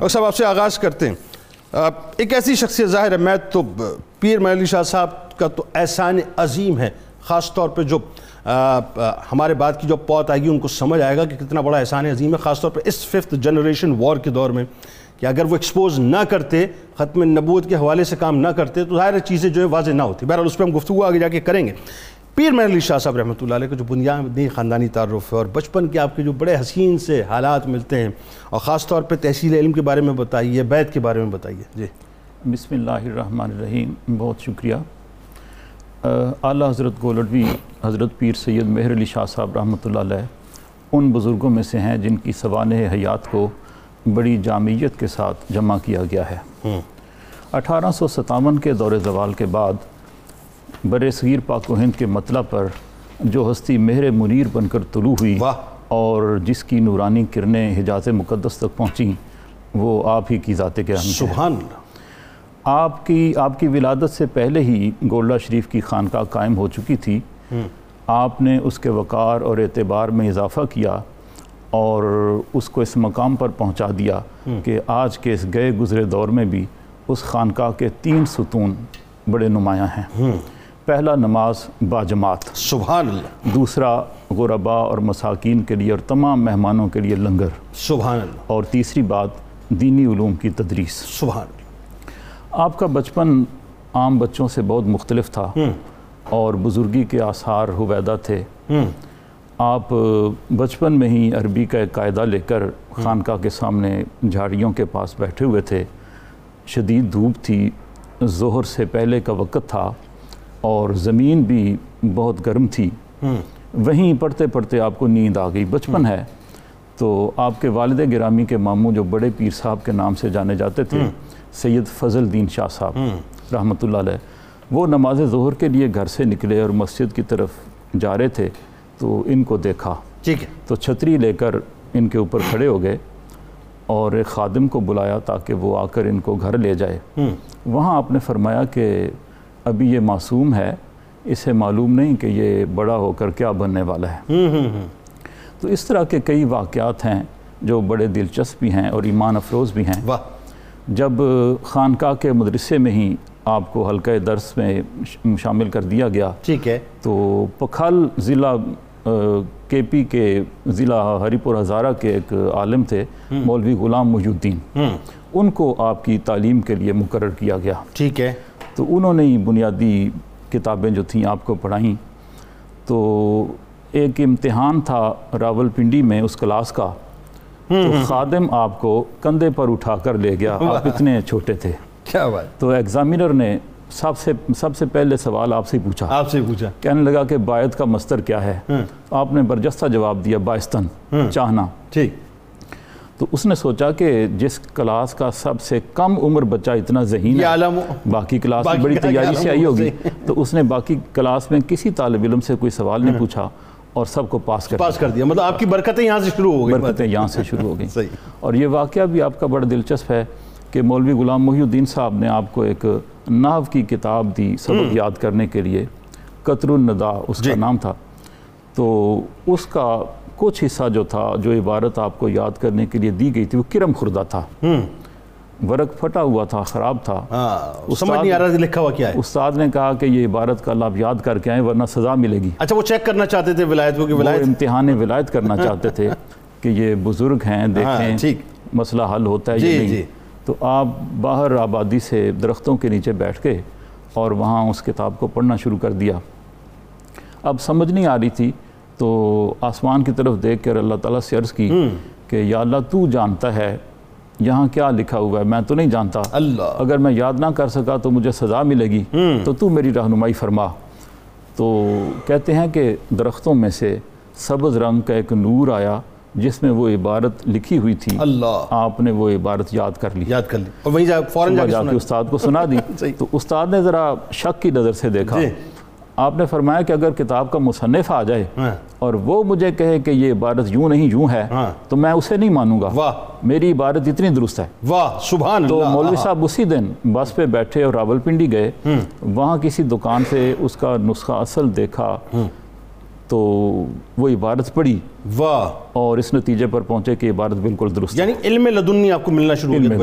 اور صاحب، آپ سے آغاز کرتے ہیں۔ ایک ایسی شخصیت ظاہر ہے، میں تو پیر علی شاہ صاحب کا تو احسان عظیم ہے، خاص طور پہ جو ہمارے بعد کی جو پوت آئے گی، ان کو سمجھ آئے گا کہ کتنا بڑا احسان عظیم ہے، خاص طور پہ اس ففتھ جنریشن وار کے دور میں کہ اگر وہ ایکسپوز نہ کرتے، ختم نبوت کے حوالے سے کام نہ کرتے، تو ظاہر چیزیں جو ہے واضح نہ ہوتی۔ بہرحال اس پہ ہم گفتگو آگے جا کے کریں گے۔ پیر مہر علی شاہ صاحب رحمۃ اللہ علیہ کا جو بنیادی خاندانی تعارف ہے اور بچپن کے آپ کے جو بڑے حسین سے حالات ملتے ہیں اور خاص طور پہ تحصیل علم کے بارے میں بتائیے بیت کے بارے میں بتائیے۔ جی۔ بسم اللہ الرحمن الرحیم بہت شکریہ۔ اعلیٰ حضرت گولڈوی حضرت پیر سید مہر علی شاہ صاحب رحمۃ اللہ علیہ ان بزرگوں میں سے ہیں جن کی سوانح حیات کو بڑی جامعیت کے ساتھ جمع کیا گیا ہے۔ اٹھارہ سو ستاون کے دور زوال کے بعد بر صغیر پاک و ہند کے مطلع پر جو ہستی مہر منیر بن کر طلوع ہوئی اور جس کی نورانی کرنیں حجاز مقدس تک پہنچیں وہ آپ ہی کی ذات کے سبحان اللہ! آپ کی آپ کی ولادت سے پہلے ہی گولڈا شریف کی خانقاہ قائم ہو چکی تھی۔ آپ نے اس کے وقار اور اعتبار میں اضافہ کیا اور اس کو اس مقام پر پہنچا دیا کہ آج کے اس گئے گزرے دور میں بھی اس خانقاہ کے تین ستون بڑے نمایاں ہیں۔ پہلا نماز باجماعت سبحان اللہ۔ دوسرا غربا اور مساکین کے لیے اور تمام مہمانوں کے لیے لنگر سبحان اللہ۔ اور تیسری بات دینی علوم کی تدریس۔ سبحان اللہ۔ آپ کا بچپن عام بچوں سے بہت مختلف تھا اور بزرگی کے آثار ہویدہ تھے۔ آپ بچپن میں ہی عربی کا ایک قاعدہ لے کر خانقاہ کے سامنے جھاڑیوں کے پاس بیٹھے ہوئے تھے۔ شدید دھوپ تھی۔ ظہر سے پہلے کا وقت تھا۔ اور زمین بھی بہت گرم تھی۔ وہیں پڑھتے پڑھتے آپ کو نیند آ گئی۔ بچپن ہے۔ تو آپ کے والد گرامی کے ماموں جو بڑے پیر صاحب کے نام سے جانے جاتے تھے سید فضل دین شاہ صاحب رحمۃ اللہ علیہ وہ نماز ظہر کے لیے گھر سے نکلے اور مسجد کی طرف جا رہے تھے۔ تو ان کو دیکھا۔ ٹھیک ہے۔ تو چھتری لے کر ان کے اوپر کھڑے ہو گئے اور ایک خادم کو بلایا تاکہ وہ آ کر ان کو گھر لے جائے۔ وہاں آپ نے فرمایا کہ ابھی یہ معصوم ہے اسے معلوم نہیں کہ یہ بڑا ہو کر کیا بننے والا ہے۔ تو اس طرح کے کئی واقعات ہیں جو بڑے دلچسپ بھی ہیں اور ایمان افروز بھی ہیں۔ جب خانقاہ کے مدرسے میں ہی آپ کو حلقہ درس میں شامل کر دیا گیا ٹھیک ہے۔ تو پکھل ضلع کے پی کے ضلع ہری پور ہزارہ کے ایک عالم تھے مولوی غلام محی الدین۔ ان کو آپ کی تعلیم کے لیے مقرر کیا گیا۔ ٹھیک ہے۔ تو انہوں نے ہی بنیادی کتابیں جو تھیں آپ کو پڑھائیں۔ تو ایک امتحان تھا راول پنڈی میں اس کلاس کا۔ تو خادم آپ کو کندھے پر اٹھا کر لے گیا۔ آپ اتنے چھوٹے تھے۔ کیا بات۔ تو ایگزامینر نے سب سے سب سے پہلے سوال آپ سے پوچھا۔ آپ سے پوچھا۔ کہنے لگا کہ باعث کا مستر کیا ہے۔ آپ نے برجستہ جواب دیا باعثتن چاہنا۔ ٹھیک۔ تو اس نے سوچا کہ جس کلاس کا سب سے کم عمر بچہ اتنا ذہین ہے باقی کلاس میں بڑی تیاری سے آئی ہوگی۔ تو اس نے باقی کلاس میں کسی طالب علم سے کوئی سوال نہیں پوچھا اور سب کو پاس کر پاس کر دیا۔ مطلب آپ کی برکتیں یہاں سے شروع ہو گئی برکتیں یہاں سے شروع ہو گئی اور یہ واقعہ بھی آپ کا بڑا دلچسپ ہے کہ مولوی غلام محی الدین صاحب نے آپ کو ایک ناو کی کتاب دی سبق یاد کرنے کے لیے قطر الندا اس کا جی۔ نام تھا۔ تو اس کا کچھ حصہ جو تھا جو عبارت آپ کو یاد کرنے کے لیے دی گئی تھی وہ کرم خوردہ تھا۔ ورق پھٹا ہوا تھا خراب تھا۔ ہاں، سمجھ نہیں آ رہا لکھا ہوا کیا ہے۔ استاد نے کہا کہ یہ عبارت کا آپ یاد کر کے آئیں ورنہ سزا ملے گی۔ اچھا وہ چیک کرنا چاہتے تھے ولایت کو کہ ولایت امتحان ولایت کرنا چاہتے تھے کہ یہ بزرگ ہیں ہاں، دیکھیں مسئلہ حل ہوتا ہے جی جی۔ تو آپ باہر آبادی سے درختوں کے نیچے بیٹھ کے اور وہاں اس کتاب کو پڑھنا شروع کر دیا۔ اب سمجھ نہیں آ رہی تھی تو آسمان کی طرف دیکھ کر اللہ تعالیٰ سے عرض کی کہ یا اللہ تو جانتا ہے یہاں کیا لکھا ہوا ہے؟ میں تو نہیں جانتا۔ اللہ۔ اگر میں یاد نہ کر سکا تو مجھے سزا ملے گی۔ تو تو میری رہنمائی فرما۔ تو کہتے ہیں کہ درختوں میں سے سبز رنگ کا ایک نور آیا جس میں وہ عبارت لکھی ہوئی تھی۔ اللہ۔ آپ نے وہ عبارت یاد کر لی۔ یاد کر لی۔ اور وہیں جا فوراں جا کے استاد کو سنا دی۔ تو استاد نے ذرا شک کی نظر سے دیکھا۔ جی۔ آپ نے فرمایا کہ اگر کتاب کا مصنف آ جائے ہاں۔ اور وہ مجھے کہے کہ یہ عبارت یوں نہیں یوں ہے ہاں۔ تو میں اسے نہیں مانوں گا۔ میری عبارت اتنی درست ہے۔ واہ سبحان تو مولوی صاحب اسی دن بس پہ بیٹھے اور راول پنڈی گئے وہاں کسی دکان سے اس کا نسخہ اصل دیکھا۔ تو وہ عبارت پڑھی۔ واہ۔ اور اس نتیجے پر پہنچے کہ عبارت بالکل درست ہے۔ یعنی علم لدنی آپ کو ملنا شروع ہو گیا۔